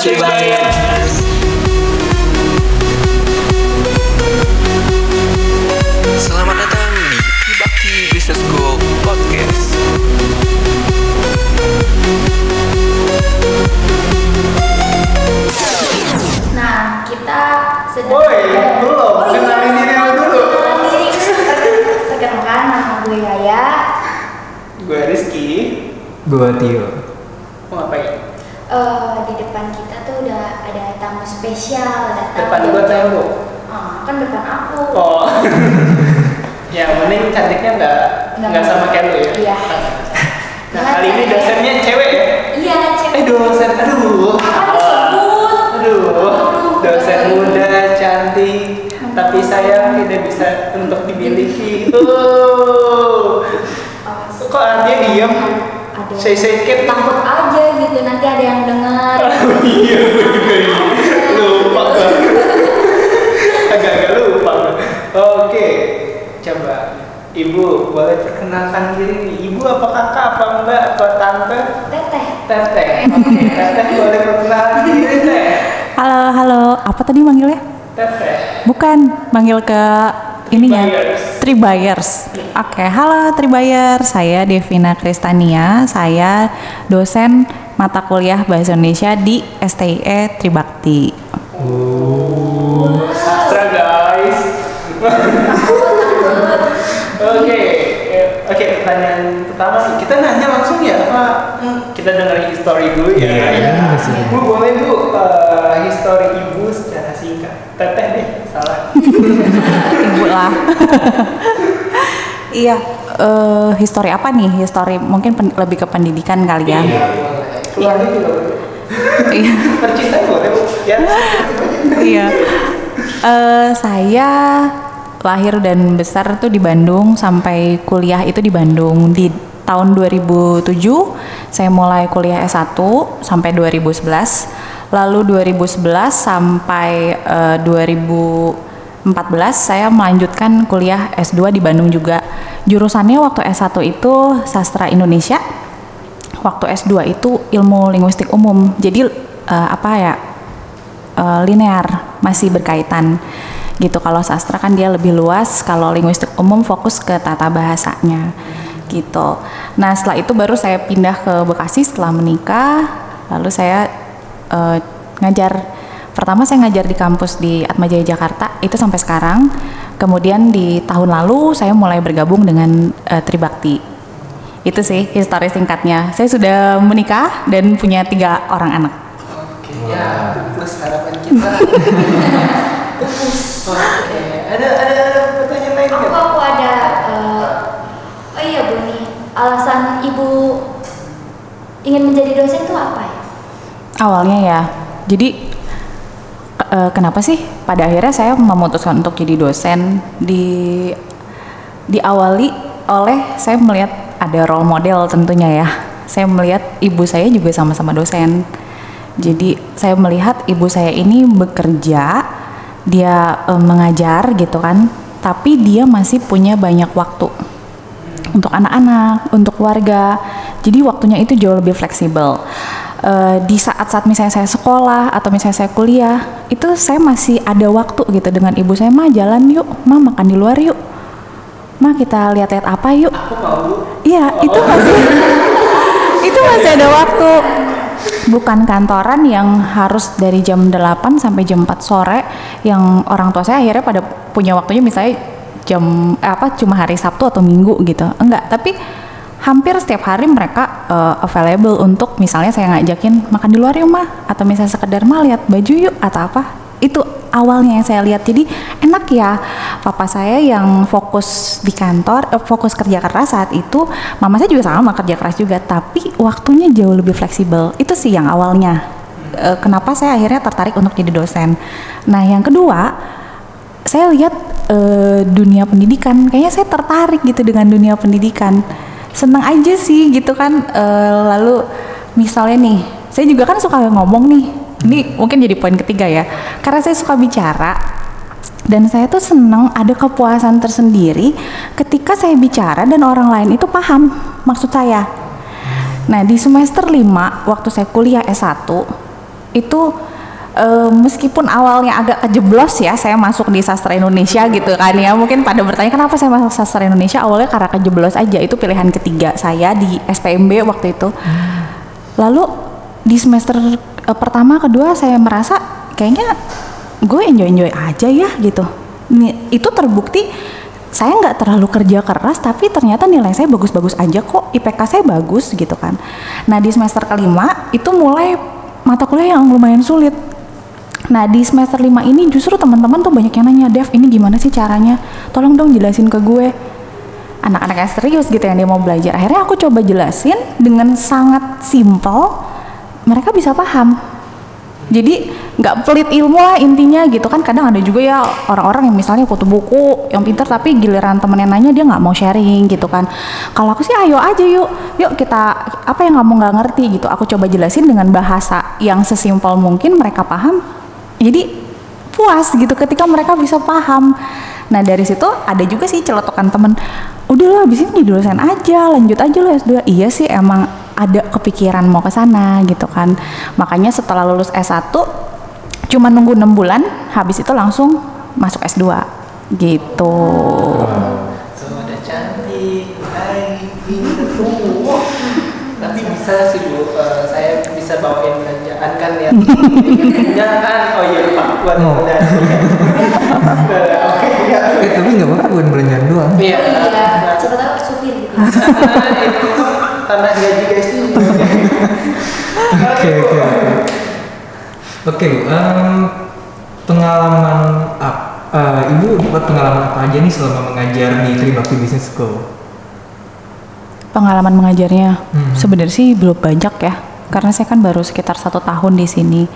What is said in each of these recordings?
Tribayers. Selamat datang di Bakti Business School Podcast. Nah, kita sedang Woi, belum. Kenalin diri lu dulu. Perkenalkan nama gue Yaya. Gue Rizky. Gua Tio. Mau ngapain? Eh, di depan kita tuh udah ada spesial datang. Depan gua tembok. Ah, kan depan aku. Oh. ya, mending cantiknya nggak nggak sama kayak lu ya. Iya. Nah, kali ini dosennya cewek ya. Iya, cewek. Eh dosen, aduh. Apa disebut? Aduh, dosen muda, cantik, tapi sayang tidak bisa untuk dimiliki. Oh, Oh, kok dia diem? Ada. Say say cat takut aja gitu nanti ada yang dengar. iya, gue juga Oke, coba Ibu boleh perkenalkan diri nih. Ibu apa kakak apa enggak apa tante? Teteh. Teteh. Oke, teteh boleh perkenalan diri teh. Halo, halo. Apa tadi manggilnya? Teteh. Bukan, manggil ke ininya. Tribayers. Tribayers. Oke, halo Tribayers. Saya Devina Kristania. Saya dosen mata kuliah Bahasa Indonesia di STIE Tribakti. Guys. Oke, eh, oke pertanyaan pertama nih. Kita nanya langsung ya apa? Hmm, kita dengar history dulu ya. Iya, ya. iya, sih. Bu boleh bu eh, history ibu secara singkat. Teteh deh, salah. Ibu lah. iya, eh histori apa nih? Histori mungkin pen- lebih ke pendidikan kali ya. Iya, boleh. Keluarga juga boleh. Iya. Percinta boleh bu. Ya. Iya. Eh, saya lahir dan besar tuh di Bandung sampai kuliah itu di Bandung. Di tahun 2007 saya mulai kuliah S1 sampai 2011 lalu 2011 sampai eh, 2014 saya melanjutkan kuliah S2 di Bandung juga. Jurusannya waktu S1 itu sastra Indonesia waktu S2 itu ilmu linguistik umum. Jadi eh, apa ya eh, linear masih berkaitan gitu. Kalau sastra kan dia lebih luas kalau linguistik umum fokus ke tata bahasanya gitu. Nah setelah itu baru saya pindah ke Bekasi setelah menikah. Lalu saya eh, ngajar pertama saya ngajar di kampus di Atmajaya Jakarta itu sampai sekarang. Kemudian di tahun lalu saya mulai bergabung dengan eh, Tribakti. Itu sih histori singkatnya. Saya sudah menikah dan punya tiga orang anak. Oke, ya plus harapan kita. Oke, ada ada ada pertanyaan lain Aku aku ada eh, oh iya Bu nih alasan Ibu ingin menjadi dosen itu apa ya? Awalnya ya, jadi eh, kenapa sih pada akhirnya saya memutuskan untuk jadi dosen di diawali oleh saya melihat ada role model tentunya ya. Saya melihat ibu saya juga sama-sama dosen. Jadi saya melihat ibu saya ini bekerja, dia eh, mengajar gitu kan, tapi dia masih punya banyak waktu untuk anak-anak, untuk keluarga. Jadi waktunya itu jauh lebih fleksibel. Eh, di saat-saat misalnya saya sekolah atau misalnya saya kuliah, itu saya masih ada waktu gitu dengan ibu saya, "Ma, jalan yuk, Ma, makan di luar yuk. Ma, kita lihat-lihat apa yuk." Iya, itu masih itu masih ada waktu. Bukan kantoran yang harus dari jam 8 sampai jam 4 sore yang orang tua saya akhirnya pada punya waktunya misalnya jam eh, apa cuma hari Sabtu atau Minggu gitu. Enggak, tapi hampir setiap hari mereka eh, available untuk misalnya saya ngajakin makan di luar yuk mah atau misalnya sekedar mah lihat baju yuk atau apa itu awalnya yang saya lihat. Jadi enak ya. Papa saya yang fokus di kantor eh, fokus kerja keras saat itu mama saya juga sama kerja keras juga tapi waktunya jauh lebih fleksibel. Itu sih yang awalnya. Eh, kenapa saya akhirnya tertarik untuk jadi dosen. Nah yang kedua saya lihat eh, dunia pendidikan. Kayaknya saya tertarik gitu dengan dunia pendidikan. Seneng aja sih gitu kan. Eh, lalu misalnya nih saya juga kan suka ngomong nih ini mungkin jadi poin ketiga ya. Karena saya suka bicara dan saya tuh seneng ada kepuasan tersendiri ketika saya bicara dan orang lain itu paham maksud saya. Nah di semester 5 waktu saya kuliah S1 itu eh, meskipun awalnya agak kejeblos ya saya masuk di sastra Indonesia gitu kan ya mungkin pada bertanya kenapa saya masuk sastra Indonesia? Awalnya karena kejeblos aja itu pilihan ketiga saya di SPMB waktu itu. Lalu di semester eh, pertama kedua saya merasa kayaknya gue enjoy enjoy aja ya gitu. Itu terbukti saya nggak terlalu kerja keras tapi ternyata nilai saya bagus-bagus aja kok. IPK saya bagus gitu kan. Nah di semester kelima itu mulai mata kuliah yang lumayan sulit. Nah di semester 5 ini justru teman-teman tuh banyak yang nanya Dev ini gimana sih caranya? Tolong dong jelasin ke gue. Anak-anak yang serius gitu yang dia mau belajar. Akhirnya aku coba jelasin dengan sangat simpel mereka bisa paham. Jadi nggak pelit ilmu lah intinya gitu kan. Kadang ada juga ya orang-orang yang misalnya foto buku yang pintar tapi giliran temennya nanya dia nggak mau sharing gitu kan. Kalau aku sih ayo aja yuk yuk kita apa yang kamu nggak ngerti? gitu. Aku coba jelasin dengan bahasa yang sesimpel mungkin mereka paham. Jadi puas gitu ketika mereka bisa paham. Nah dari situ ada juga sih celotokan temen. Udah lah abis ini jadi dosen aja lanjut aja lo S2 iya sih emang ada kepikiran mau ke sana gitu kan makanya setelah lulus S1 cuma nunggu enam bulan habis itu langsung masuk S2 gitu udah cantik, tuh. Tapi bisa sih bu, eh, saya bisa bawain belanjaan kan ya. Jangan, oh iya lupa, buat Oh. udah. Eh, Oke, ya. Eh tapi nggak apa-apa bukan belanjaan doang. Iya. iya siapa tahu supir tanah gaji guys ini. Oke oke oke. Pengalaman ap- eh, Ibu buat pengalaman apa aja nih selama mengajar di Tribakti Business School? pengalaman mengajarnya Hmm. sebenarnya sih belum banyak ya karena saya kan baru sekitar satu tahun di sini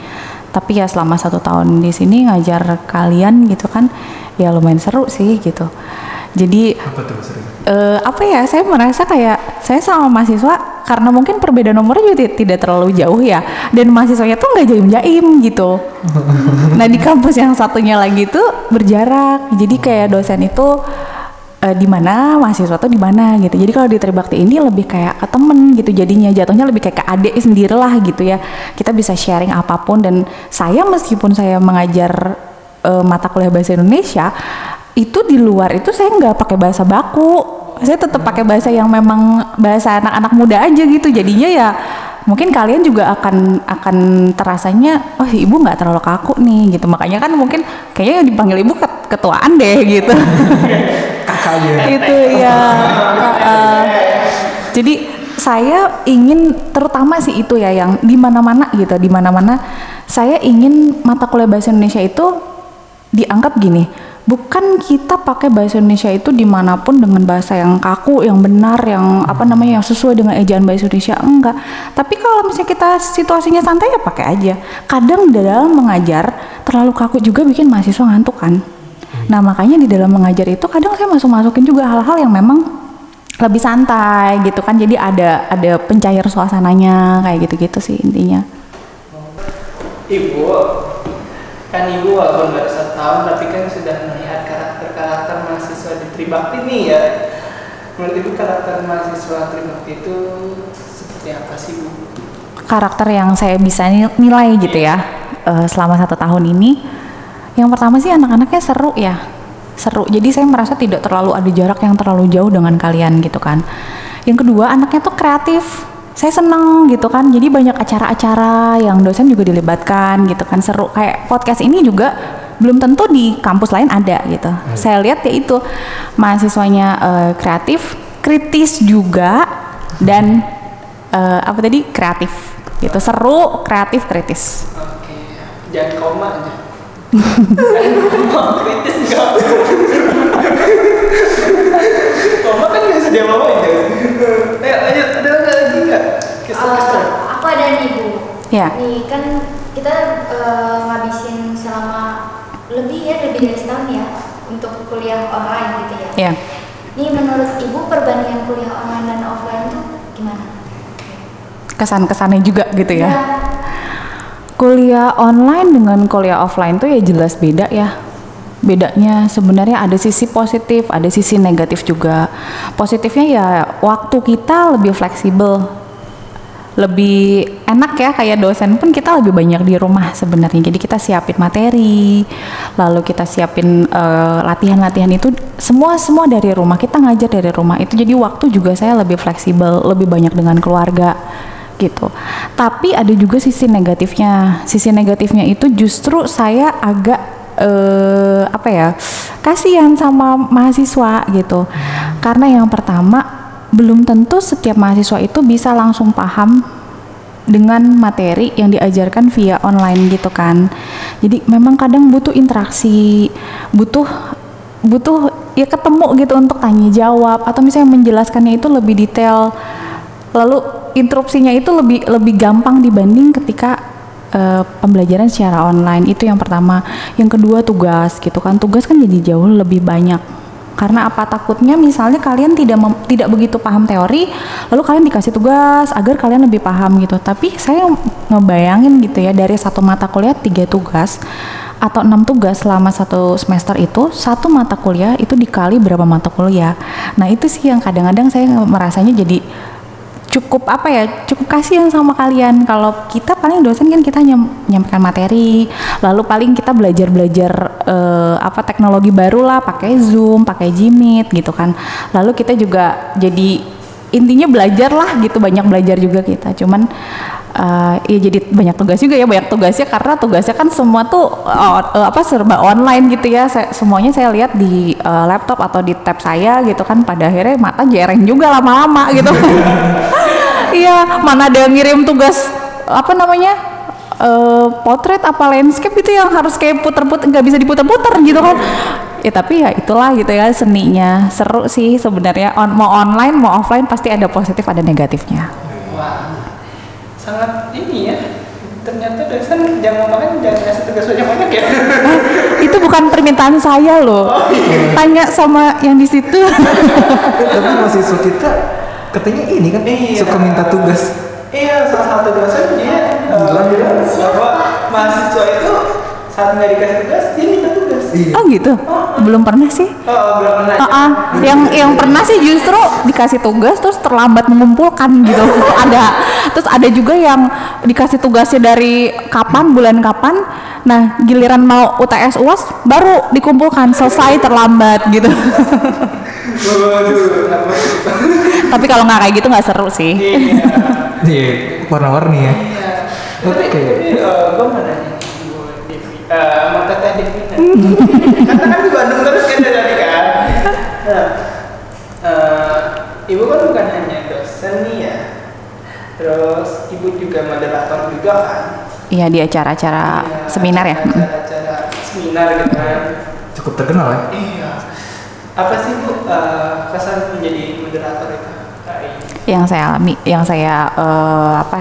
tapi ya selama satu tahun di sini ngajar kalian gitu kan ya lumayan seru sih gitu jadi Apa tuh eh, apa ya saya merasa kayak saya sama mahasiswa karena mungkin perbedaan nomornya juga ti- tidak terlalu jauh ya. Dan mahasiswanya tuh nggak jaim-jaim gitu. Nah di kampus yang satunya lagi tuh berjarak. Jadi kayak dosen itu eh, di mana mahasiswa tuh di mana gitu. Jadi kalau di Tribakti ini lebih kayak ke temen gitu. Jadinya jatuhnya lebih kayak ke adik sendiri lah gitu ya. Kita bisa sharing apa pun. Dan saya meskipun saya mengajar eh, mata kuliah bahasa Indonesia itu di luar itu saya nggak pakai bahasa baku. Saya tetap pakai bahasa yang memang bahasa anak-anak muda aja gitu. Jadinya ya mungkin kalian juga akan akan terasanya oh ibu nggak terlalu kaku nih gitu. Makanya kan mungkin kayaknya dipanggil ibu ket- ketuaan deh gitu. Kakaknya. itu ya uh, jadi saya ingin terutama sih itu ya yang di mana-mana gitu di mana-mana. Saya ingin mata kuliah bahasa Indonesia itu dianggap gini bukan kita pakai bahasa Indonesia itu di mana pun dengan bahasa yang kaku yang benar yang apa namanya yang sesuai dengan ejaan bahasa Indonesia enggak. Tapi kalau misalnya kita situasinya santai ya pakai aja. Kadang di dalam mengajar terlalu kaku juga bikin mahasiswa ngantuk kan. Nah makanya di dalam mengajar itu kadang saya masuk masukin juga hal-hal yang memang lebih santai gitu kan. Jadi ada ada pencair suasananya kayak gitu-gitu sih intinya. Ibu, kan ibu walaupun baru satu tahun tapi kan sudah melihat karakter-karakter mahasiswa di Tribakti nih ya. Menurut ibu karakter mahasiswa Tribakti itu seperti apa sih bu? Karakter yang saya bisa ni- nilai gitu ya eh, selama satu tahun ini. Yang pertama sih anak-anaknya seru ya seru jadi saya merasa tidak terlalu ada jarak yang terlalu jauh dengan kalian gitu kan. Yang kedua anaknya tuh kreatif saya seneng gitu kan. Jadi banyak acara-acara yang dosen juga dilibatkan gitu kan. Seru. Kayak podcast ini juga belum tentu di kampus lain ada gitu. Saya lihat ya itu. Mahasiswanya eh, kreatif kritis juga dan eh, apa tadi? Kreatif gitu. Seru kreatif kritis. Oke, jangan koma aja. koma kritis enggak? koma kan nggak sedia mau aja. Ayo lanjut, ada nggak? Kesel-kesel. Eh, aku ada nih bu. Ya. Nih kan kita eh, ngabisin selama lebih ya lebih dari setahun ya untuk kuliah online gitu ya. Ya. Nih menurut ibu perbandingan kuliah online dan offline tuh gimana? kesan-kesannya juga gitu ya. Ya, kuliah online dengan kuliah offline tuh ya jelas beda ya bedanya sebenarnya ada sisi positif ada sisi negatif juga positifnya ya waktu kita lebih fleksibel lebih enak ya kayak dosen pun kita lebih banyak di rumah sebenarnya. Jadi kita siapin materi, lalu kita siapin eh, latihan-latihan itu semua semua dari rumah. Kita ngajar dari rumah. Itu jadi waktu juga saya lebih fleksibel, lebih banyak dengan keluarga gitu. Tapi ada juga sisi negatifnya. Sisi negatifnya itu justru saya agak eh apa ya? kasihan sama mahasiswa gitu. Karena yang pertama belum tentu setiap mahasiswa itu bisa langsung paham dengan materi yang diajarkan via online gitu kan. Jadi memang kadang butuh interaksi, butuh butuh ya ketemu gitu untuk tanya jawab atau misalnya menjelaskannya itu lebih detail. Lalu interupsinya itu lebih lebih gampang dibanding ketika eh, pembelajaran secara online. Itu yang pertama. Yang kedua tugas gitu kan. Tugas kan jadi jauh lebih banyak karena apa takutnya misalnya kalian tidak mem- tidak begitu paham teori lalu kalian dikasih tugas agar kalian lebih paham gitu tapi saya ngebayangin gitu ya dari satu mata kuliah tiga tugas atau enam tugas selama satu semester itu satu mata kuliah itu dikali berapa mata kuliah nah itu sih yang kadang-kadang saya merasanya jadi cukup apa ya cukup kasihan sama kalian. Kalau kita paling dosen kan kita nyam, nyampaikan materi lalu paling kita belajar belajar eh, apa teknologi baru lah pakai zoom pakai jimit gitu kan. Lalu kita juga jadi intinya belajar lah gitu banyak belajar juga kita. Cuman eh, ya jadi banyak tugas juga ya banyak tugasnya karena tugasnya kan semua tuh eh, eh, apa serba online gitu ya. Saya, semuanya saya lihat di eh, laptop atau di tab saya gitu kan pada akhirnya mata jereng juga lama-lama gitu iya mana ada yang ngirim tugas apa namanya eh, potret apa landscape itu yang harus kayak puter-puter nggak bisa diputer-puter gitu kan. Ya tapi ya itulah gitu ya seninya. Seru sih sebenarnya. On- mau online mau offline pasti ada positif ada negatifnya. Wah, sangat ini ya. Ternyata dosen jangan makan jangan ngasih tugas banyak banyak ya. itu bukan permintaan saya loh. Tanya sama yang di situ. Tapi mahasiswa kita katanya ini kan Iya. suka minta tugas. Iya, salah satu dosen dia eh, Bilang. bilang bahwa mahasiswa itu saat nggak dikasih tugas dia minta tugas. Iya. oh gitu belum pernah sih Oh, belum pernah. Ah, ah. yang yang pernah sih justru dikasih tugas terus terlambat mengumpulkan gitu ada terus ada juga yang dikasih tugasnya dari kapan bulan kapan nah giliran mau UTS UAS baru dikumpulkan selesai terlambat gitu? tapi kalau nggak kayak gitu nggak seru sih Iya. Iya, warna-warni ya. Iya. Oke. Tapi, gue mau nanya eh, sama Teteh Devina. Karena kan di Bandung terus kan dari kan. Nah, eh, ibu kan bukan hanya dosen nih ya. Terus ibu juga moderator juga kan. iya di acara-acara Iya, seminar ya. Acara-acara seminar gitu kan. Cukup terkenal ya. Iya. Apa sih bu eh, kesan menjadi moderator itu? Yang saya alami yang saya eh, apa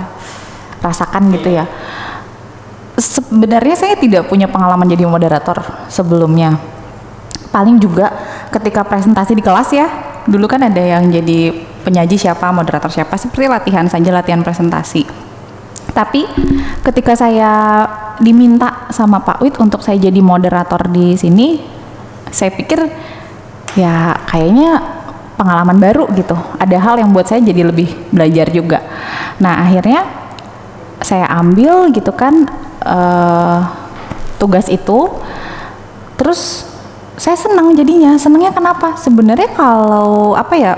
rasakan gitu ya. Sebenarnya saya tidak punya pengalaman jadi moderator sebelumnya. Paling juga ketika presentasi di kelas ya dulu kan ada yang jadi penyaji siapa moderator siapa seperti latihan saja latihan presentasi. Tapi ketika saya diminta sama Pak Wid untuk saya jadi moderator di sini saya pikir ya kayaknya pengalaman baru gitu. Ada hal yang buat saya jadi lebih belajar juga. Nah akhirnya saya ambil gitu kan eh, tugas itu. Terus saya senang jadinya. Senangnya kenapa? Sebenarnya kalau apa ya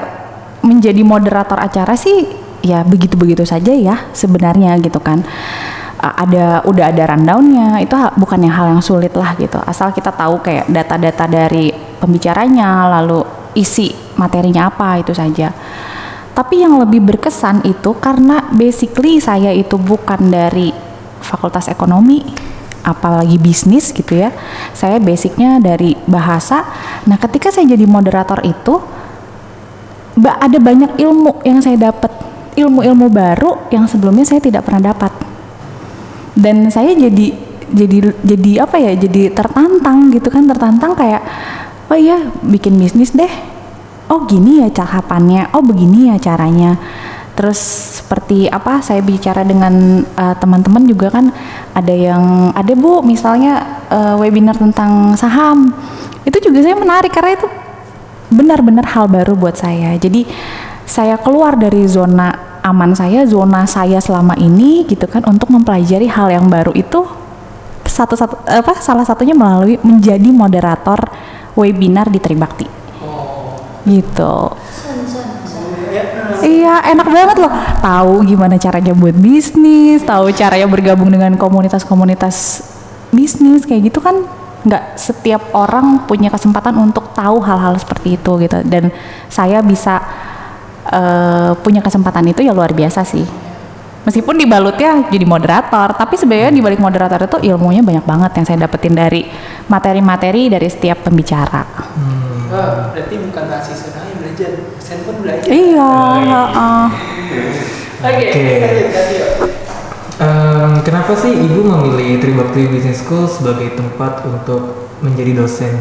menjadi moderator acara sih ya begitu-begitu saja ya sebenarnya gitu kan ada udah ada rundownnya. Itu bukan yang hal yang sulit lah gitu. Asal kita tahu kayak data-data dari pembicaranya lalu isi materinya apa itu saja. Tapi yang lebih berkesan itu karena basically saya itu bukan dari fakultas ekonomi apalagi bisnis gitu ya. Saya basicnya dari bahasa. Nah ketika saya jadi moderator itu ada banyak ilmu yang saya dapat. Ilmu-ilmu baru yang sebelumnya saya tidak pernah dapat dan saya jadi jadi jadi apa ya jadi tertantang gitu kan. Tertantang kayak oh iya bikin bisnis deh. Oh gini ya cahapannya. Oh begini ya caranya. Terus seperti apa saya bicara dengan eh, teman-teman juga kan ada yang ada bu misalnya eh, webinar tentang saham. Itu juga saya menarik karena itu benar-benar hal baru buat saya. Jadi saya keluar dari zona aman saya, zona saya selama ini gitu kan untuk mempelajari hal yang baru itu satu satu apa salah satunya melalui menjadi moderator webinar di Tribakti. Oh. Gitu. Iya, enak banget loh. Tahu gimana caranya buat bisnis, tahu caranya bergabung dengan komunitas-komunitas bisnis kayak gitu kan nggak setiap orang punya kesempatan untuk tahu hal-hal seperti itu gitu. Dan saya bisa eh, punya kesempatan itu ya luar biasa sih. Meskipun dibalutnya jadi moderator, tapi sebenarnya di balik moderator itu ilmunya banyak banget yang saya dapetin dari materi-materi dari setiap pembicara. Wah, berarti bukan mahasiswa yang belajar, dosen pun belajar. Iya, Oh, heeh. Oke, kenapa sih ibu memilih Tribakti Business School sebagai tempat untuk menjadi dosen?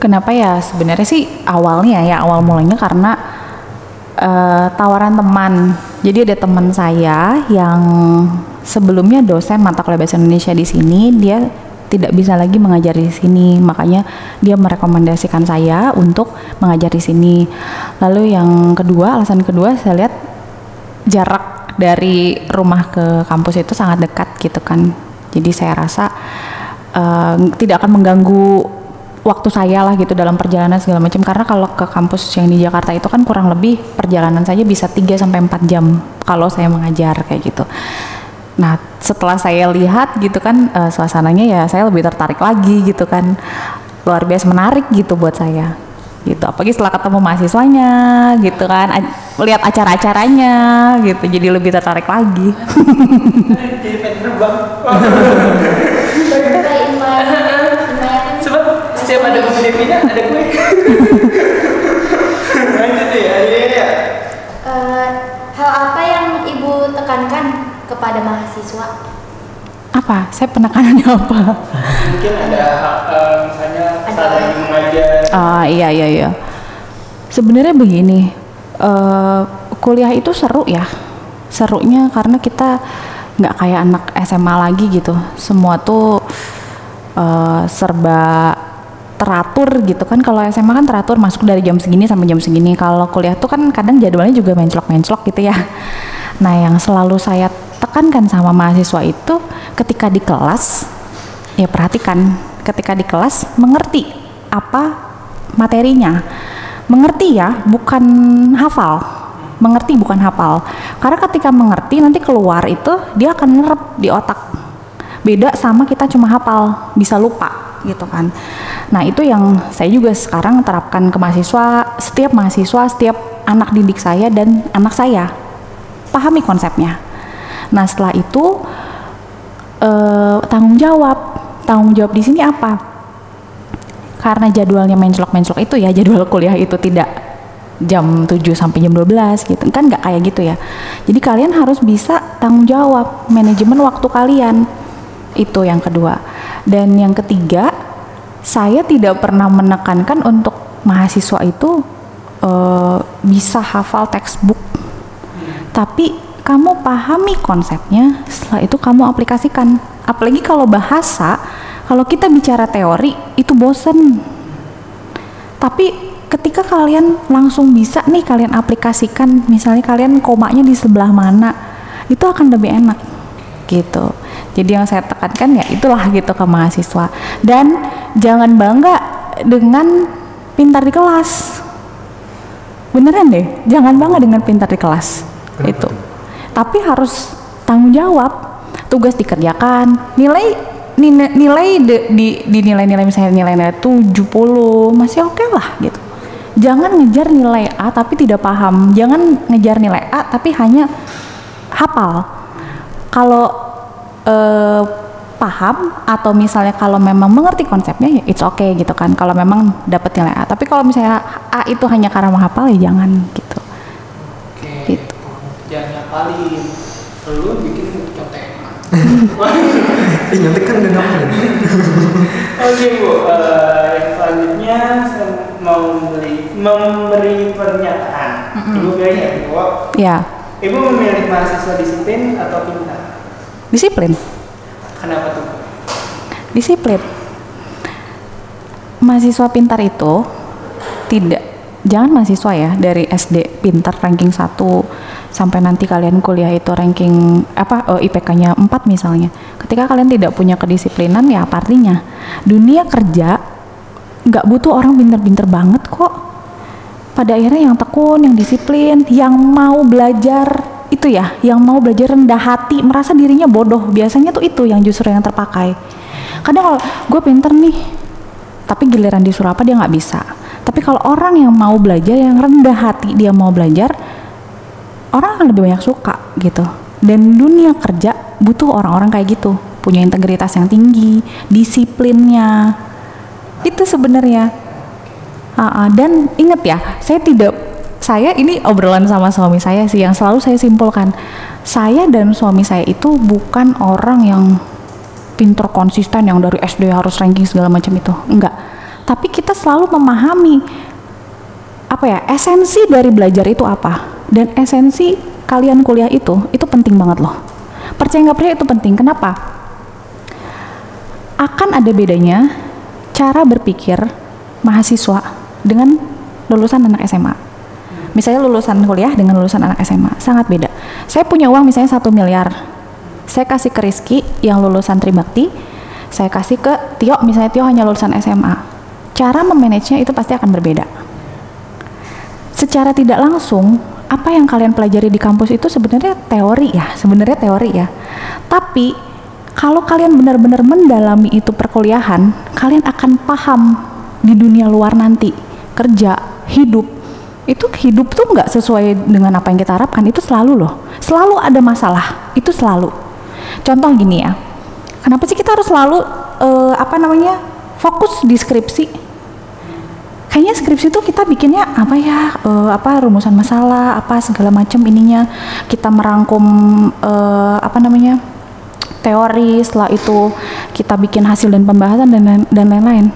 Kenapa ya sebenarnya sih awalnya ya awal mulanya karena eh, tawaran teman. Jadi ada teman saya yang sebelumnya dosen mata kuliah bahasa Indonesia di sini, dia tidak bisa lagi mengajar di sini, makanya dia merekomendasikan saya untuk mengajar di sini. Lalu yang kedua, alasan kedua saya lihat jarak dari rumah ke kampus itu sangat dekat gitu kan. Jadi saya rasa eh, tidak akan mengganggu waktu saya lah gitu dalam perjalanan segala macam karena kalau ke kampus yang di Jakarta itu kan kurang lebih perjalanan saja bisa 3 sampai 4 jam kalau saya mengajar kayak gitu. Nah, setelah saya lihat gitu kan eh, suasananya ya saya lebih tertarik lagi gitu kan. Luar biasa menarik gitu buat saya. Gitu. Apalagi setelah ketemu mahasiswanya gitu kan, a- lihat acara-acaranya gitu jadi lebih tertarik lagi. Jadi pengen terbang. setiap ada pemimpinnya ada gue. Lanjut ya, iya ya. Eh, hal apa yang ibu tekankan kepada mahasiswa? Apa? Saya penekanannya apa? Mungkin ada eh, misalnya Ada. saat lagi mengajar. Ah iya iya iya. Sebenarnya begini, eh, kuliah itu seru ya. Serunya karena kita nggak kayak anak SMA lagi gitu. Semua tuh eh, serba teratur gitu kan. Kalau SMA kan teratur masuk dari jam segini sampai jam segini. Kalau kuliah tuh kan kadang jadwalnya juga menclok-menclok gitu ya. Nah yang selalu saya tekankan sama mahasiswa itu ketika di kelas ya perhatikan ketika di kelas mengerti apa materinya mengerti ya bukan hafal mengerti bukan hafal karena ketika mengerti nanti keluar itu dia akan nerep di otak beda sama kita cuma hafal bisa lupa gitu kan. Nah itu yang saya juga sekarang terapkan ke mahasiswa setiap mahasiswa setiap anak didik saya dan anak saya. Pahami konsepnya. Nah setelah itu eh, tanggung jawab. Tanggung jawab di sini apa? Karena jadwalnya menclok-menclok itu ya jadwal kuliah itu tidak jam 7 sampai jam 12 gitu. Kan nggak kayak gitu ya. Jadi kalian harus bisa tanggung jawab manajemen waktu kalian. Itu yang kedua dan yang ketiga saya tidak pernah menekankan untuk mahasiswa itu eh, bisa hafal textbook. Tapi kamu pahami konsepnya setelah itu kamu aplikasikan. Apalagi kalau bahasa kalau kita bicara teori itu bosen. Tapi ketika kalian langsung bisa nih kalian aplikasikan misalnya kalian komanya di sebelah mana itu akan lebih enak gitu jadi yang saya tekankan ya itulah gitu ke mahasiswa. Dan jangan bangga dengan pintar di kelas. Beneran deh jangan bangga dengan pintar di kelas. Kenapa itu. tuh? tapi harus tanggung jawab. Tugas dikerjakan. Nilai nilai nilai de- di di nilai-nilai misalnya nilai-nilai 70 masih oke lah gitu. Jangan ngejar nilai A tapi tidak paham. Jangan ngejar nilai A tapi hanya hafal. Kalau eh, paham atau misalnya kalau memang mengerti konsepnya ya it's okay gitu kan kalau memang dapat nilai A tapi kalau misalnya A itu hanya karena menghafal ya jangan gitu Oke. Gitu. Jangan ngapalin. Lu bikin contekan. Eh, nyontek kan udah ngapalin. Oke bu, Eh, yang selanjutnya saya mau memberi memberi pernyataan. Ibu bilang ya bu, ya ibu memilih mahasiswa disiplin atau pintar? Disiplin Kenapa tuh? Disiplin mahasiswa pintar itu tidak jangan mahasiswa ya dari SD pintar ranking 1 sampai nanti kalian kuliah itu ranking apa eh, IPK-nya 4 misalnya. Ketika kalian tidak punya kedisiplinan ya apa artinya? Dunia kerja nggak butuh orang pinter-pinter banget kok. Pada akhirnya yang tekun, yang disiplin, yang mau belajar itu ya, yang mau belajar rendah hati, merasa dirinya bodoh. Biasanya tuh itu yang justru yang terpakai. Kadang kalau gue pinter nih, tapi giliran disuruh apa dia nggak bisa. Tapi kalau orang yang mau belajar, yang rendah hati dia mau belajar, orang akan lebih banyak suka gitu. Dan dunia kerja butuh orang-orang kayak gitu, punya integritas yang tinggi, disiplinnya. Itu sebenarnya. Ah, ah, dan inget ya, saya tidak saya ini obrolan sama suami saya sih yang selalu saya simpulkan. Saya dan suami saya itu bukan orang yang pinter konsisten yang dari SD harus ranking segala macam itu. Enggak. Tapi kita selalu memahami apa ya, esensi dari belajar itu apa. Dan esensi kalian kuliah itu itu penting banget loh. Percaya nggak percaya itu penting. Kenapa? Akan ada bedanya cara berpikir mahasiswa dengan lulusan anak SMA. Misalnya lulusan kuliah dengan lulusan anak SMA sangat beda. Saya punya uang misalnya satu miliar, saya kasih ke Rizky yang lulusan Tribakti, saya kasih ke Tio misalnya Tio hanya lulusan SMA. Cara memanagenya itu pasti akan berbeda. Secara tidak langsung, apa yang kalian pelajari di kampus itu sebenarnya teori ya, sebenarnya teori ya. Tapi kalau kalian benar-benar mendalami itu perkuliahan, kalian akan paham di dunia luar nanti, kerja, hidup. Itu hidup tuh nggak sesuai dengan apa yang kita harapkan, itu selalu loh. Selalu ada masalah, itu selalu. Contoh gini ya, kenapa sih kita harus selalu eh, apa namanya fokus di skripsi? Kayaknya skripsi itu kita bikinnya apa ya, eh, apa rumusan masalah, apa segala macam ininya. Kita merangkum eh, apa namanya teori, setelah itu kita bikin hasil dan pembahasan dan dan lain-lain.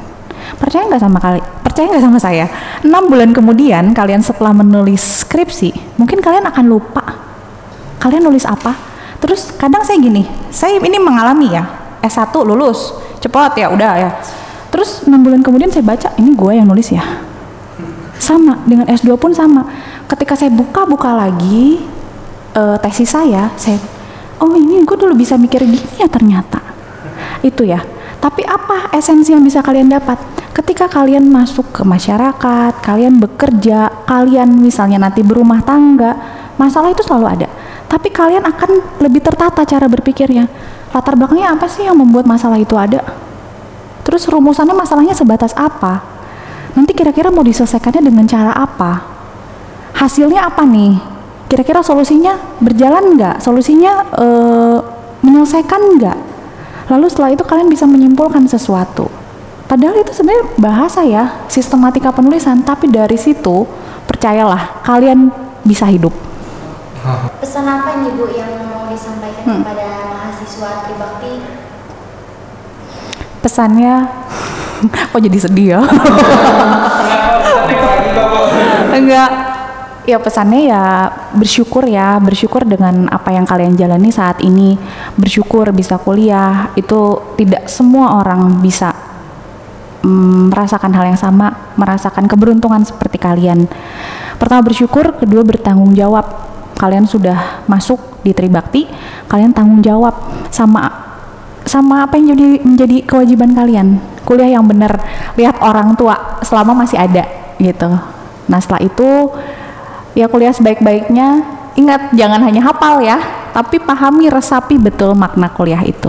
Percaya nggak sama kali? Percaya nggak sama saya? Enam bulan kemudian kalian setelah menulis skripsi, mungkin kalian akan lupa. Kalian nulis apa? Terus kadang saya gini saya ini mengalami ya S1 lulus cepet ya udah ya. Terus enam bulan kemudian saya baca ini gue yang nulis ya. Sama dengan S2 pun sama. Ketika saya buka-buka lagi eh, tesis saya saya oh ini gue dulu bisa mikir gini ya ternyata. Itu ya. Tapi apa esensi yang bisa kalian dapat. Ketika kalian masuk ke masyarakat kalian bekerja kalian misalnya nanti berumah tangga masalah itu selalu ada. Tapi kalian akan lebih tertata cara berpikirnya. Latar belakangnya apa sih yang membuat masalah itu ada? Terus rumusannya masalahnya sebatas apa? Nanti kira-kira mau diselesaikannya dengan cara apa? Hasilnya apa nih? Kira-kira solusinya berjalan nggak? Solusinya eh, menyelesaikan nggak lalu setelah itu kalian bisa menyimpulkan sesuatu. Padahal itu sebenarnya bahasa ya sistematika penulisan. Tapi dari situ percayalah kalian bisa hidup. Pesan apa nih Bu yang mau disampaikan Hmm. kepada mahasiswa Tribakti? pesannya kok jadi sedih ya? Enggak ya pesannya ya bersyukur ya bersyukur dengan apa yang kalian jalani saat ini. Bersyukur bisa kuliah itu tidak semua orang bisa mm, merasakan hal yang sama merasakan keberuntungan seperti kalian. Pertama bersyukur kedua bertanggung jawab. Kalian sudah masuk di Tribakti kalian tanggung jawab sama sama apa yang jadi menjadi kewajiban kalian. Kuliah yang benar lihat orang tua selama masih ada gitu. Nah setelah itu ya kuliah sebaik-baiknya ingat jangan hanya hafal ya tapi pahami resapi betul makna kuliah itu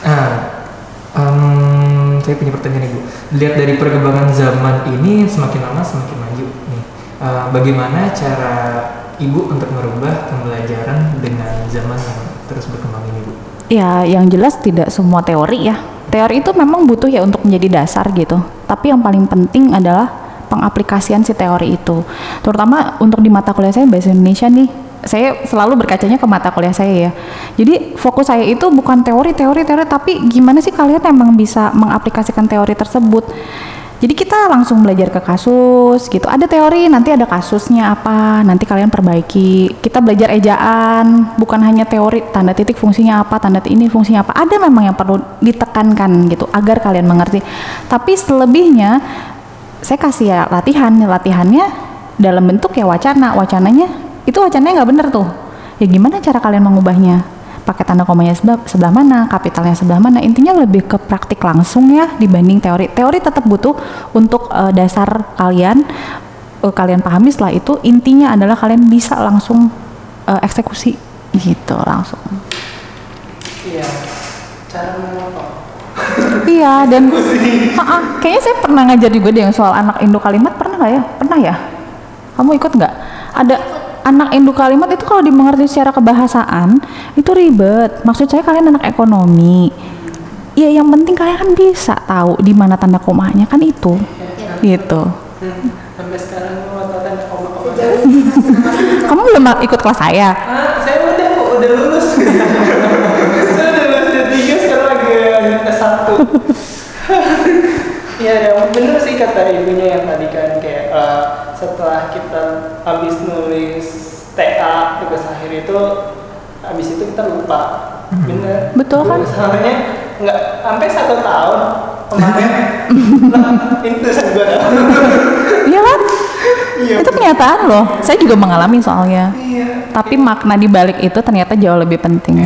Nah, em, saya punya pertanyaan nih Bu. Lihat dari perkembangan zaman ini semakin lama semakin maju nih. Eh, bagaimana cara Ibu untuk merubah pembelajaran dengan zaman yang terus berkembang ini Bu? ya yang jelas tidak semua teori ya teori itu memang butuh ya untuk menjadi dasar gitu tapi yang paling penting adalah pengaplikasian si teori itu terutama untuk di mata kuliah saya bahasa Indonesia nih saya selalu berkacanya ke mata kuliah saya ya jadi fokus saya itu bukan teori teori teori tapi gimana sih kalian emang bisa mengaplikasikan teori tersebut jadi kita langsung belajar ke kasus gitu. Ada teori, nanti ada kasusnya apa, nanti kalian perbaiki. Kita belajar ejaan, bukan hanya teori tanda titik fungsinya apa, tanda ini fungsinya apa. Ada memang yang perlu ditekankan gitu agar kalian mengerti. Tapi selebihnya saya kasih ya latihan, latihannya dalam bentuk ya wacana. Wacananya itu wacananya nggak bener tuh ya gimana cara kalian mengubahnya pakai tanda komanya sebelah, sebelah mana kapitalnya sebelah mana intinya lebih ke praktik langsung ya dibanding teori teori tetap butuh untuk eh, dasar kalian eh, kalian pahami setelah itu intinya adalah kalian bisa langsung eh, eksekusi gitu langsung Iya. Cara memotong. Iya dan Ha-ha, kayaknya saya pernah ngajar juga deh yang soal anak Indo kalimat pernah nggak ya? Pernah ya? Kamu ikut nggak? Ada anak Indo kalimat itu kalau dimengerti secara kebahasaan itu ribet. Maksud saya kalian anak ekonomi. Ya yang penting kalian kan bisa tahu di mana tanda komanya kan itu. Gitu. Hmm, Sampai sekarang ngototan koma-koma. Kamu belum ikut kelas saya? Ah, Iya, ya, bener sih kata ibunya yang tadi kan kayak eh, setelah kita habis nulis TA tugas akhir itu habis itu kita lupa. Bener. Betul kan? Soalnya nggak sampai satu tahun kemarin lah itu gue Iya kan? Iya. Itu kenyataan loh. Saya juga mengalami soalnya. Iya. Tapi makna di balik itu ternyata jauh lebih penting.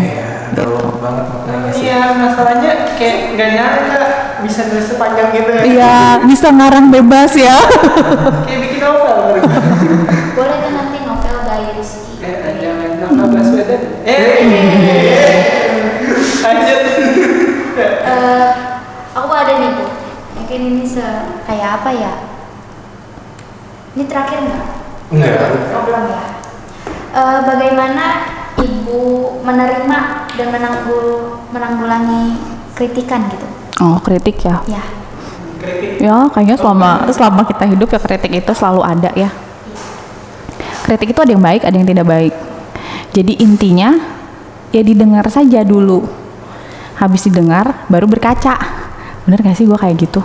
Jauh banget maknanya sih. Iya, masalahnya kayak nggak nyangka bisa nulis sepanjang gitu ya. Iya, bisa ngarang bebas ya. Kayak bikin novel. Boleh kan nanti novel Gaya Rizky. Eh, jangan novel Baswedan. Eh, lanjut. Eh, aku ada nih bu. Mungkin ini se kayak apa ya? Ini terakhir nggak? Enggak. Oh, belum ya. Eh, bagaimana ibu menerima dan menanggul menanggulangi kritikan gitu? Oh, kritik ya. Ya. Kritik. Ya, kayaknya selama selama kita hidup ya kritik itu selalu ada ya. Kritik itu ada yang baik, ada yang tidak baik. Jadi intinya ya didengar saja dulu. Habis didengar baru berkaca. Bener gak sih gua kayak gitu?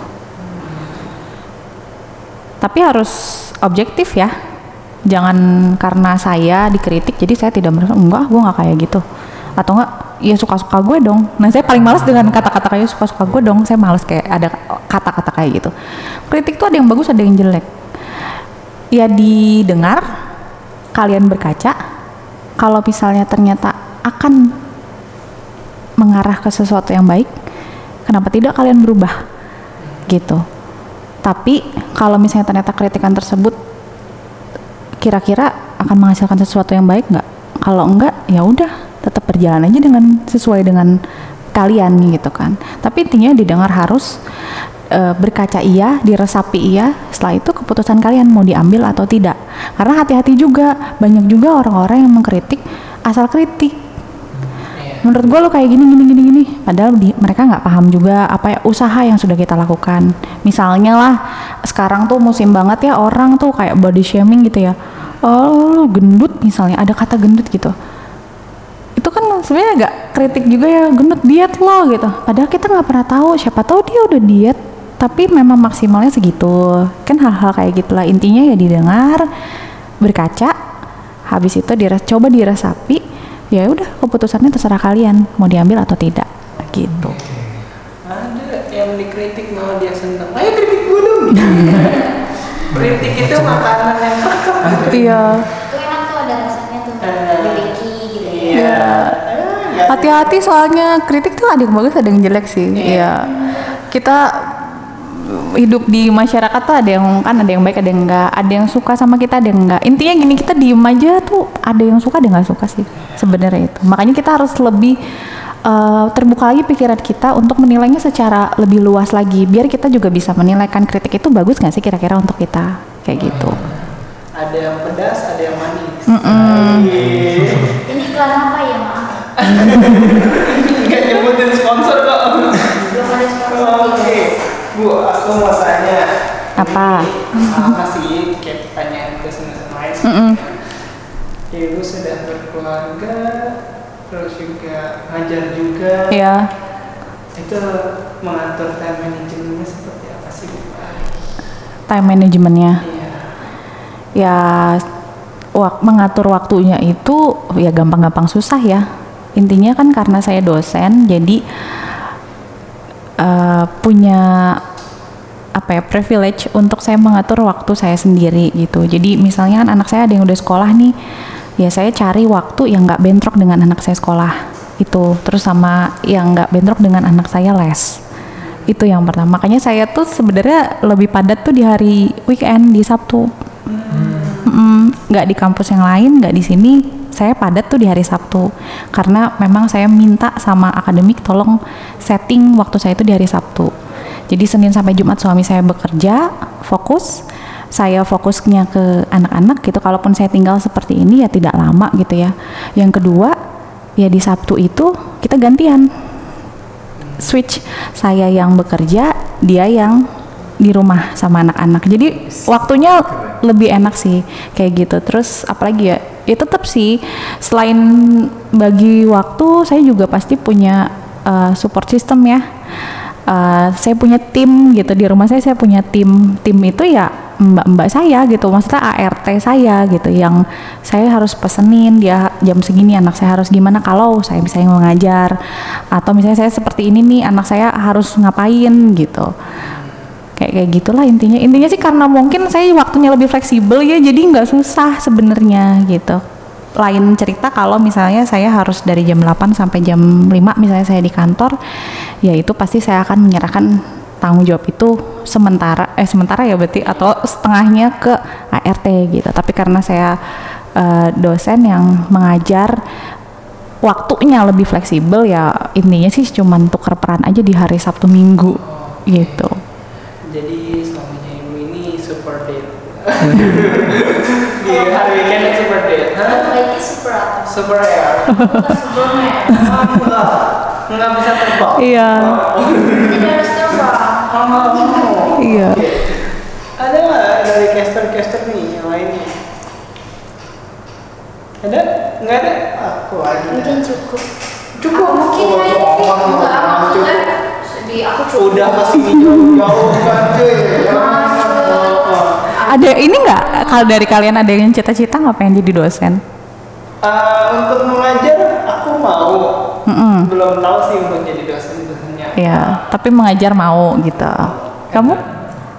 Tapi harus objektif ya. Jangan karena saya dikritik jadi saya tidak merasa enggak, gua nggak kayak gitu. Atau enggak ya suka-suka gue dong. Nah, saya paling males dengan kata-kata kayak suka-suka gue dong. Saya males kayak ada kata-kata kayak gitu. Kritik tuh ada yang bagus, ada yang jelek. Ya didengar, kalian berkaca. Kalau misalnya ternyata akan mengarah ke sesuatu yang baik, kenapa tidak kalian berubah? Gitu. Tapi kalau misalnya ternyata kritikan tersebut kira-kira akan menghasilkan sesuatu yang baik nggak? Kalau enggak, ya udah tetap berjalan aja dengan sesuai dengan kalian gitu kan. Tapi intinya didengar harus e, berkaca iya, diresapi iya. Setelah itu keputusan kalian mau diambil atau tidak. Karena hati-hati juga banyak juga orang-orang yang mengkritik asal kritik. Iya. Menurut gue lo kayak gini gini gini gini. Padahal di, mereka nggak paham juga apa ya usaha yang sudah kita lakukan. Misalnya lah sekarang tuh musim banget ya orang tuh kayak body shaming gitu ya. Oh lu gendut misalnya ada kata gendut gitu. Sebenarnya agak kritik juga ya gendut diet lo gitu. Padahal kita nggak pernah tahu siapa tahu dia udah diet tapi memang maksimalnya segitu. Kan hal-hal kayak gitulah intinya ya didengar, berkaca, habis itu dires, coba diresapi ya udah keputusannya terserah kalian mau diambil atau tidak gitu Ada yang dikritik malah dia seneng. Ayo kritik gue dong. kritik itu makanan yang iya Itu enak tuh ada rasanya tuh. Eh, Miliki gitu ya. Iya. Hati-hati soalnya kritik tuh ada yang bagus ada yang jelek sih iya kita hidup di masyarakat tuh ada yang kan ada yang baik ada yang enggak ada yang suka sama kita ada yang enggak intinya gini kita diem aja tuh ada yang suka ada yang nggak suka sih sebenarnya itu makanya kita harus lebih eh, terbuka lagi pikiran kita untuk menilainya secara lebih luas lagi biar kita juga bisa menilai kan kritik itu bagus nggak sih kira-kira untuk kita kayak gitu Ada yang pedas, ada yang manis. Mm-mm. Iya. Ini iklan apa ya maaf? Nggak nyebutin sponsor kok. Oke, Bu, aku mau tanya. Apa? Apa sih kayak pertanyaan business lain? Mm-mm. Ibu sudah berkeluarga, terus juga ngajar juga. ya Itu mengatur time manajemennya seperti apa sih, Bu? time manajemennya Iya. ya wak- mengatur waktunya itu ya gampang-gampang susah ya intinya kan karena saya dosen jadi eh, punya apa ya privilege untuk saya mengatur waktu saya sendiri gitu. Jadi misalnya kan anak saya ada yang udah sekolah nih, ya saya cari waktu yang nggak bentrok dengan anak saya sekolah itu. Terus sama yang nggak bentrok dengan anak saya les. Itu yang pertama. Makanya saya tuh sebenarnya lebih padat tuh di hari weekend di Sabtu. Mm, nggak di kampus yang lain, nggak di sini. Saya padat tuh di hari Sabtu karena memang saya minta sama akademik tolong setting waktu saya itu di hari Sabtu. Jadi Senin sampai Jumat suami saya bekerja, fokus. Saya fokusnya ke anak-anak gitu. Kalaupun saya tinggal seperti ini ya tidak lama gitu ya. Yang kedua, ya di Sabtu itu kita gantian. Switch saya yang bekerja, dia yang di rumah sama anak-anak. Jadi waktunya lebih enak sih kayak gitu. Terus apalagi ya? Ya tetap sih. Selain bagi waktu, saya juga pasti punya uh, support system ya. Uh, saya punya tim gitu. Di rumah saya saya punya tim tim itu ya mbak-mbak saya gitu. Maksudnya ART saya gitu yang saya harus pesenin. Dia jam segini anak saya harus gimana. Kalau saya yang mengajar atau misalnya saya seperti ini nih anak saya harus ngapain gitu kayak kayak gitulah intinya. Intinya sih karena mungkin saya waktunya lebih fleksibel ya jadi nggak susah sebenarnya gitu. Lain cerita kalau misalnya saya harus dari jam 8 sampai jam 5 misalnya saya di kantor ya itu pasti saya akan menyerahkan tanggung jawab itu sementara eh sementara ya berarti atau setengahnya ke ART gitu. Tapi karena saya eh, dosen yang mengajar waktunya lebih fleksibel ya intinya sih cuman tuker peran aja di hari Sabtu Minggu gitu Jadi suaminya ibu ini super date. Di hari weekend super date. Hah? Super apa? Super air. Superman. Enggak. Enggak bisa terbang. iya Tidak harus terbang. Oh. iya. Ada nggak dari caster-caster nih yang lainnya? Ada? Nggak ada? Aku aja. Mungkin cukup. Cukup. Mungkin Oh, aja. jangan, Enggak, maksudnya. Di aku cukup. Udah ke sini kan. Oh, oh. ada ini nggak kalau dari kalian ada yang cita-cita nggak pengen jadi dosen Eh, untuk mengajar aku mau. Mm-mm. Belum tahu sih untuk jadi dosen dosennya. ya tapi mengajar mau gitu kamu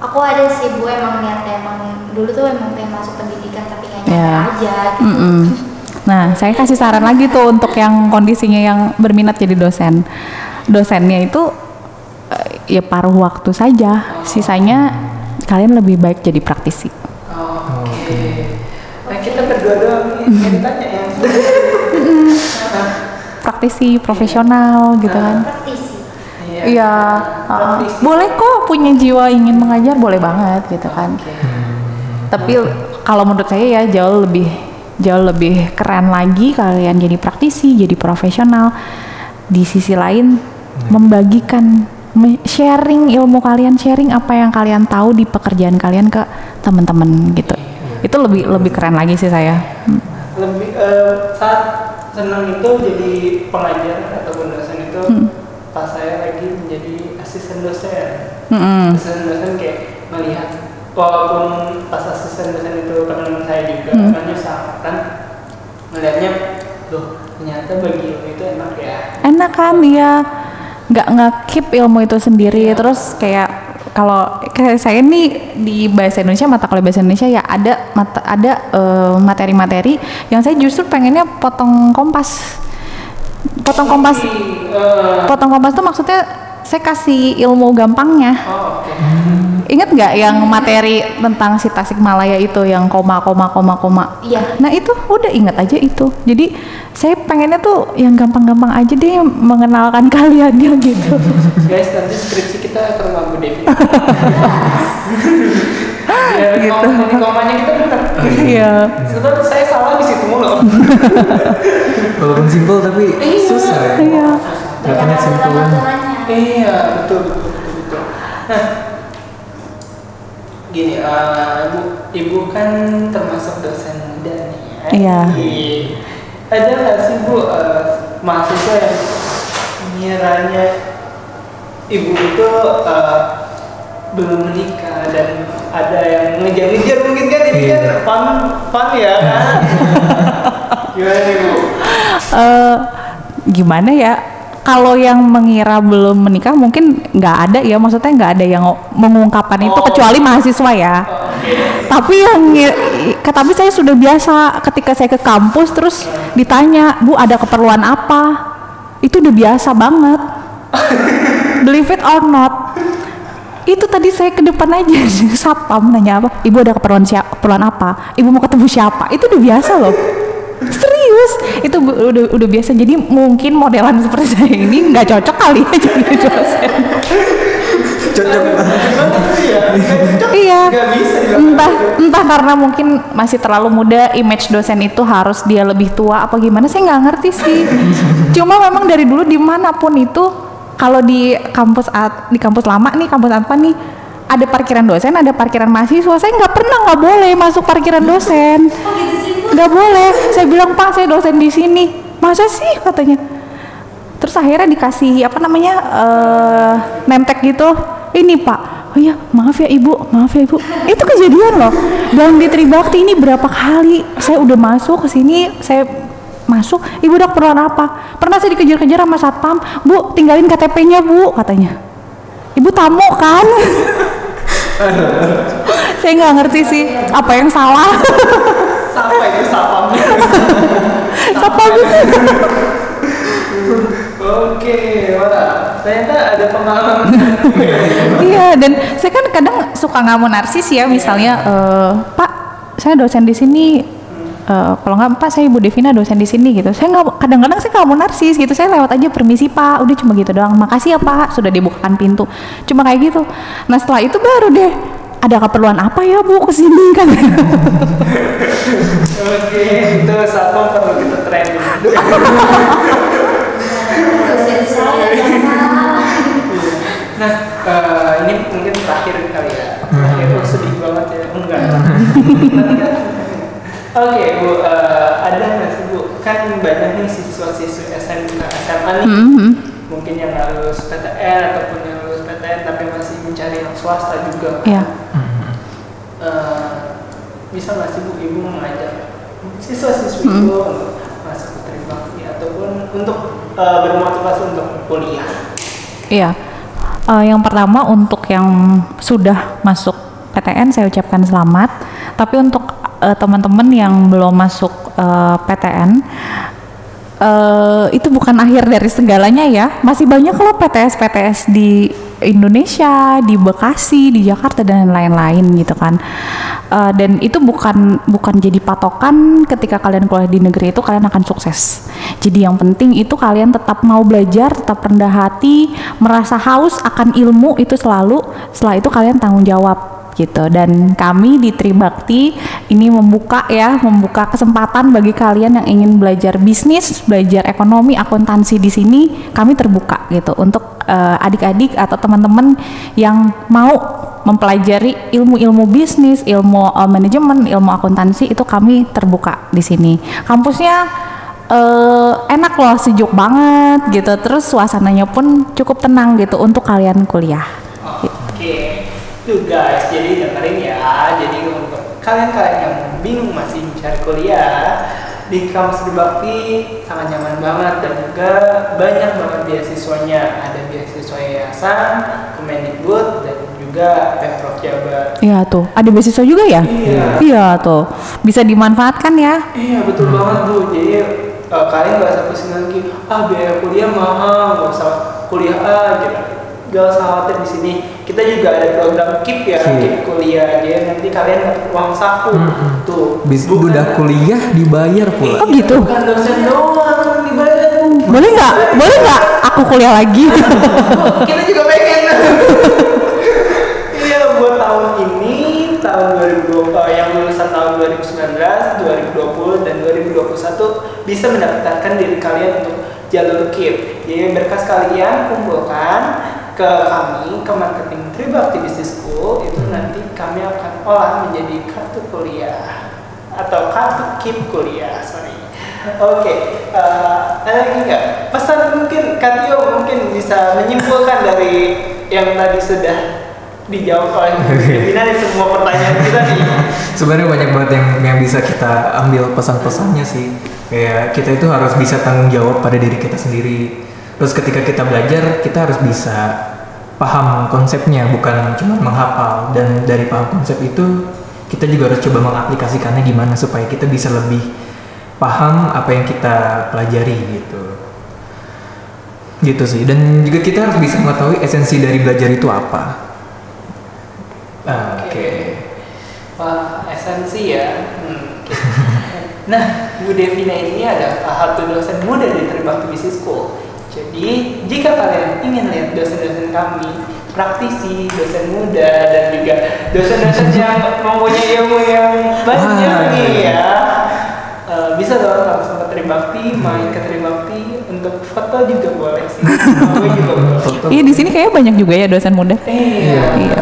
Aku ada sih bu emang niatnya emang dulu tuh emang pengen masuk pendidikan tapi nggak nyampe Ya. aja gitu. Mm-mm. Nah, saya kasih saran lagi tuh untuk yang kondisinya yang berminat jadi dosen. Dosennya itu eh, ya paruh waktu saja. Sisanya kalian lebih baik jadi praktisi. Oh, Oke. Nah kita berdua doang nih Nah, Praktisi profesional gitu kan. Praktisi. Iya. Iya, uh, Praktisi. boleh kok punya jiwa ingin mengajar boleh banget gitu kan. Oke. Tapi kalau menurut saya ya jauh lebih jauh lebih keren lagi kalian jadi praktisi, jadi profesional. Di sisi lain membagikan me- sharing ilmu kalian, sharing apa yang kalian tahu di pekerjaan kalian ke teman-teman gitu. Itu lebih lebih keren lagi sih saya. Hmm. Lebih eh, saat senang itu jadi pengajar ataupun dosen itu Hmm. pas saya lagi menjadi asisten dosen. Mm-mm. Asisten dosen kayak melihat walaupun pas asisten dosen itu teman saya juga Hmm. kan seangkatan melihatnya loh ternyata bagi itu enak ya Enak kan dia nggak nge-keep ilmu itu sendiri. Terus kayak kalau kayak saya nih di bahasa Indonesia mata kuliah bahasa Indonesia ya ada mata ada eh, materi-materi yang saya justru pengennya potong kompas. Potong kompas. Eh, potong kompas tuh maksudnya saya kasih ilmu gampangnya oh oke ingat nggak yang materi tentang si Tasikmalaya itu yang koma koma koma koma Iya. nah itu udah ingat aja itu jadi saya pengennya tuh yang gampang-gampang aja deh mengenalkan kaliannya gitu guys nanti skripsi kita ke rumah Bu Devi ya Gitu. komanya kita benar iya sebab saya salah di situ mulu Walaupun simpel tapi susah ya. iya Kelihatannya simpel. aturannya. Iya betul betul betul betul nah gini eh, ibu ibu kan termasuk dosen muda nih ya. Iya. Iya. ada nggak sih bu eh, mahasiswa yang ngiranya ibu itu eh, belum menikah dan ada yang ngejar-ngejar mungkin kan ini Iya. kan fun fun ya kan gimana nih bu Eh, gimana ya kalau yang mengira belum menikah mungkin nggak ada ya. Maksudnya nggak ada yang mengungkapkan itu Oh. kecuali mahasiswa ya. Tapi yang ngi- ke- tapi saya sudah biasa ketika saya ke kampus terus ditanya bu ada keperluan apa? Itu udah biasa banget. Believe it or not itu tadi saya ke depan aja. Satpam nanya apa? Ibu ada keperluan siapa keperluan apa? Ibu mau ketemu siapa? Itu udah biasa loh. Serius itu bu- udah udah biasa. Jadi mungkin modelan seperti saya ini nggak cocok kali ya jadi dosen Cocok. iya. Nggak bisa dilakukan. entah entah karena mungkin masih terlalu muda image dosen itu harus dia lebih tua apa gimana saya nggak ngerti sih. Cuma memang dari dulu di mana pun itu kalau di kampus at- di kampus lama nih kampus apa nih ada parkiran dosen ada parkiran mahasiswa. Saya nggak pernah nggak boleh masuk parkiran dosen nggak boleh. Saya bilang pak saya dosen di sini. Masa sih? katanya. Terus akhirnya dikasih apa namanya eh nemtek gitu. Ini pak. Oh iya maaf ya ibu. Maaf ya ibu. Itu kejadian loh. Dalam di Tribakti ini berapa kali saya udah masuk ke sini saya masuk ibu udah keperluan apa? Pernah saya dikejar-kejar sama satpam. Bu tinggalin KTP-nya bu katanya. Ibu tamu kan? Saya nggak ngerti sih apa yang salah Siapa itu sapamnya? satpam Oke, wah. Ternyata ada pengalaman. iya dan saya kan kadang suka ngamu narsis ya misalnya eh, Pak saya dosen di sini eh, kalau nggak Pak saya Ibu Devina dosen di sini gitu. Saya nggak kadang-kadang saya nggak mau narsis gitu. Saya lewat aja permisi Pak. Udah cuma gitu doang makasih ya Pak. Sudah dibukakan pintu. Cuma kayak gitu. Nah setelah itu baru deh ada keperluan apa ya Bu ke sini kan Oke, itu sapam perlu kita training. Nah, eh, ini mungkin terakhir kali ya. Terakhir oh, sedih banget ya. Enggak. Kan- Oke, Bu, eh, ada nggak sih Bu? Kan banyak nih siswa-siswi SMK, SMA nih, Mhm. mungkin yang lulus PTN ataupun yang lulus PTN tapi masih mencari yang swasta juga. ya Eh, bisa nggak sih Bu Ibu mengajak siswa-siswi Hmm. itu masuk ke Tribakti ataupun untuk eh, bermotivasi untuk kuliah? Iya. Eh, yang pertama untuk yang sudah masuk PTN saya ucapkan selamat. Tapi untuk eh, teman-teman yang belum masuk eh, PTN eh, itu bukan akhir dari segalanya ya. Masih banyak loh PTS-PTS di Indonesia, di Bekasi, di Jakarta dan lain-lain gitu kan. Eh, dan itu bukan bukan jadi patokan ketika kalian kuliah di negeri itu kalian akan sukses. Jadi yang penting itu kalian tetap mau belajar, tetap rendah hati, merasa haus akan ilmu itu selalu. Setelah itu kalian tanggung jawab gitu. Dan kami di Tribakti ini membuka ya membuka kesempatan bagi kalian yang ingin belajar bisnis belajar ekonomi akuntansi di sini kami terbuka gitu untuk eh, adik-adik atau teman-teman yang mau mempelajari ilmu-ilmu bisnis ilmu eh, manajemen ilmu akuntansi itu kami terbuka di sini. Kampusnya eh, enak loh sejuk banget gitu. Terus suasananya pun cukup tenang gitu untuk kalian kuliah. Oke, tuh guys, jadi dengerin ya. Jadi untuk kalian-kalian yang bingung masih mencari kuliah di kampus di Bakti sangat nyaman banget dan juga banyak banget beasiswanya. Ada beasiswa yayasan, Kemendikbud dan juga Pemprov Jabar. Iya tuh, ada beasiswa juga ya? Iya. Iya tuh, bisa dimanfaatkan ya. Iya betul banget bu. Jadi eh, kalian gak usah pusing lagi. Ah biaya kuliah mahal, gak usah kuliah aja. Gak usah khawatir di sini. Kita juga ada program KIP ya, Iya. KIP kuliah. Jadi nanti kalian dapat uang saku. Mm-mm. Tuh. Bis bukan- udah kuliah dibayar pula. Oh gitu. Bukan dosen doang dibayar. Boleh nggak? Boleh nggak? Aku kuliah lagi. Kita juga pengen. Iya buat tahun ini tahun 2020 eh, yang lulusan tahun 2019, 2020 dan 2021 bisa mendaftarkan diri kalian untuk jalur KIP. Jadi berkas kalian kumpulkan ke kami ke marketing Tribakti Business School itu nanti kami akan olah menjadi kartu kuliah atau kartu KIP kuliah sorry. Oke, eh, ada lagi nggak pesan mungkin Katio mungkin bisa menyimpulkan dari yang tadi sudah dijawab oleh Devina di semua pertanyaan kita nih. Sebenarnya banyak banget yang yang bisa kita ambil pesan-pesannya sih. Kayak kita itu harus bisa tanggung jawab pada diri kita sendiri. Terus ketika kita belajar kita harus bisa paham konsepnya bukan cuma menghafal. Dan dari paham konsep itu kita juga harus coba mengaplikasikannya gimana supaya kita bisa lebih paham apa yang kita pelajari gitu. Gitu sih. Dan juga kita harus bisa mengetahui esensi dari belajar itu apa. Ah, oke. Wah, esensi ya. Hmm, nah, Bu Devina ini adalah salah satu dosen muda di Tribakti Business School. Jadi, jika kalian ingin lihat dosen-dosen kami, praktisi, dosen muda, dan juga dosen-dosen yang mempunyai ilmu yang banyak Ah. nih ya, eh, bisa dong langsung ke Tribakti, main ke Tribakti, untuk foto juga boleh sih. Juga boleh. Iya di sini kayaknya banyak juga ya dosen muda. Iya. Iya.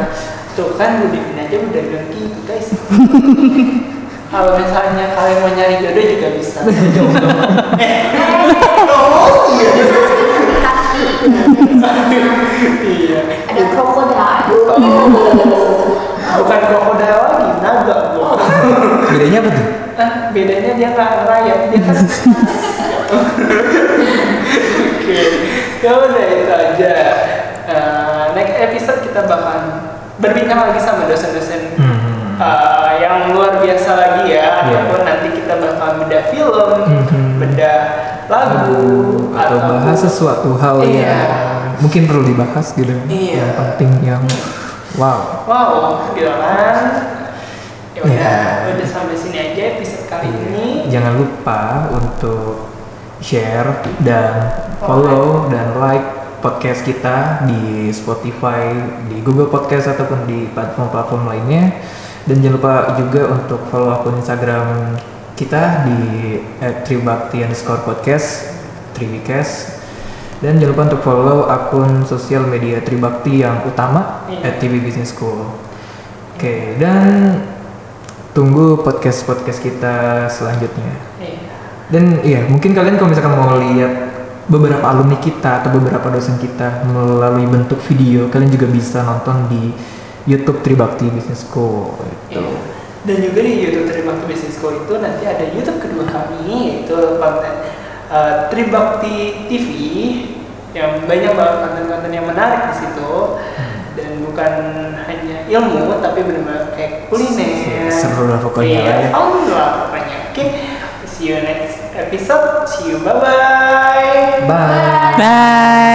Tuh kan Devin aja udah bilang gitu guys. Kalau misalnya kalian mau nyari jodoh juga bisa. iya. Ada krokodil. Bukan krokodil lagi, naga bu. bedanya apa tuh bedanya dia nggak ngerayap, dia kan. Oke, ya udah itu aja. Eh, next episode kita bakalan berbincang lagi sama dosen-dosen Hmm. Uh, yang luar biasa lagi ya Iya. ataupun nanti kita bakal bedah film Mhm. bedah lagu atau bahas sesuatu hal Iya. yang mungkin perlu dibahas gitu Iya. yang penting yang wow wow gitu kan ya udah Iya. udah sampai sini aja episode kali ini jangan lupa untuk share dan follow dan like podcast kita di Spotify, di Google Podcast ataupun di platform-platform lainnya. Dan jangan lupa juga untuk follow akun Instagram kita di @tribakti underscore podcast, Tribicast. Dan jangan lupa untuk follow akun sosial media Tribakti yang utama Iya. @tv Business School. Oke, dan tunggu podcast-podcast kita selanjutnya. Iya. Dan iya, mungkin kalian kalau misalkan mau lihat beberapa alumni kita atau beberapa dosen kita melalui bentuk video, kalian juga bisa nonton di YouTube Tribakti Business School. Gitu. Iya. Dan juga di YouTube Tribakti Business School itu nanti ada YouTube kedua kami yaitu konten uh, Tribakti TV yang banyak banget konten-konten yang menarik di situ dan bukan hanya ilmu tapi benar-benar kayak kuliner. Seru lah pokoknya Iya, ya. fun lah pokoknya. Oke, see you next episode. See you, bye bye. Bye. Bye.